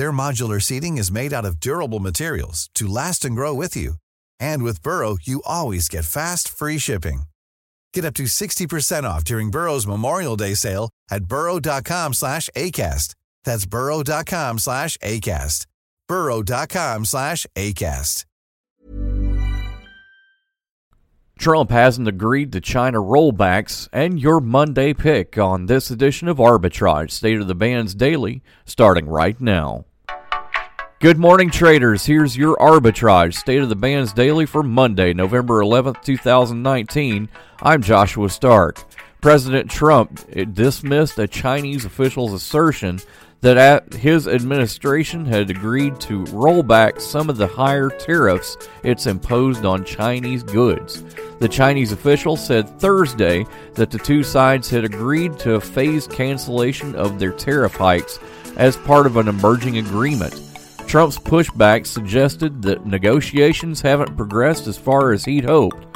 Their modular seating is made out of durable materials to last and grow with you. And with Burrow, you always get fast, free shipping. Get up to 60% off during Burrow's Memorial Day sale at burrow.com slash ACAST. That's burrow.com slash ACAST. burrow.com slash ACAST. Trump hasn't agreed to China rollbacks, and your Monday pick on this edition of Arbitrage State of the Bands Daily, starting right now. Good morning, traders. Here's your Arbitrage State of the Bands Daily for Monday, November 11th, 2019. I'm Joshua Stark. President Trump dismissed a Chinese official's assertion that his administration had agreed to roll back some of the higher tariffs it's imposed on Chinese goods. The Chinese official said Thursday that the two sides had agreed to a phased cancellation of their tariff hikes as part of an emerging agreement. Trump's pushback suggested that negotiations haven't progressed as far as he'd hoped,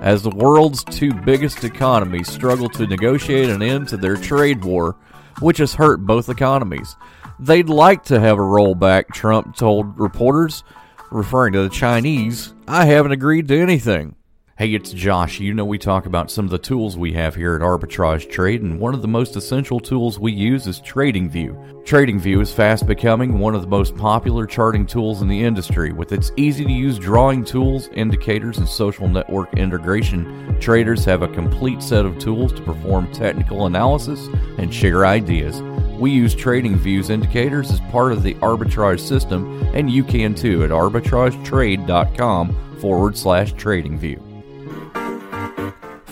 as the world's two biggest economies struggle to negotiate an end to their trade war, which has hurt both economies. They'd like to have a rollback, Trump told reporters, referring to the Chinese. I haven't agreed to anything. Hey, it's Josh. You know, we talk about some of the tools we have here at Arbitrage Trade, and one of the most essential tools we use is TradingView. TradingView is fast becoming one of the most popular charting tools in the industry. With its easy to use drawing tools, indicators, and social network integration, traders have a complete set of tools to perform technical analysis and share ideas. We use TradingView's indicators as part of the arbitrage system, and you can too at arbitragetrade.com forward slash TradingView.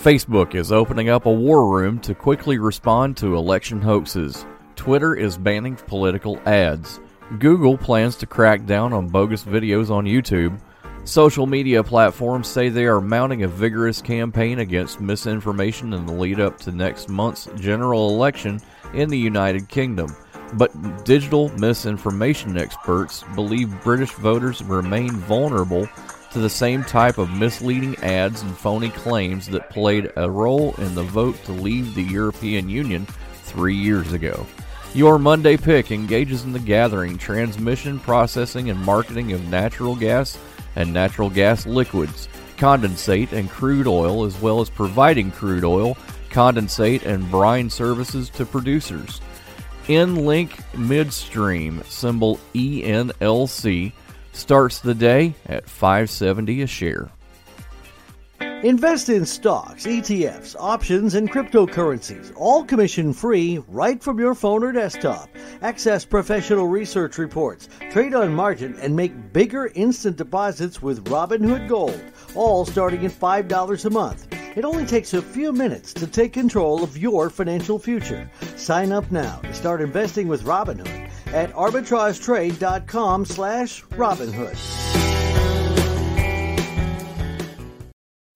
Facebook is opening up a war room to quickly respond to election hoaxes. Twitter is banning political ads. Google plans to crack down on bogus videos on YouTube. Social media platforms say they are mounting a vigorous campaign against misinformation in the lead up to next month's general election in the United Kingdom. But digital misinformation experts believe British voters remain vulnerable to the same type of misleading ads and phony claims that played a role in the vote to leave the European Union three years ago. Your Monday pick engages in the gathering, transmission, processing, and marketing of natural gas and natural gas liquids, condensate, and crude oil, as well as providing crude oil, condensate, and brine services to producers. EnLink Midstream, symbol ENLC, starts the day at 570 a share. Invest in stocks, ETFs, options, and cryptocurrencies, all commission free right from your phone or desktop. Access professional research reports, trade on margin, and make bigger instant deposits with Robinhood Gold, all starting at $5 a month. It only takes a few minutes to take control of your financial future. Sign up now to start investing with Robinhood at arbitragetrade.com slash Robinhood.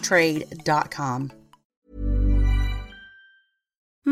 trade.com.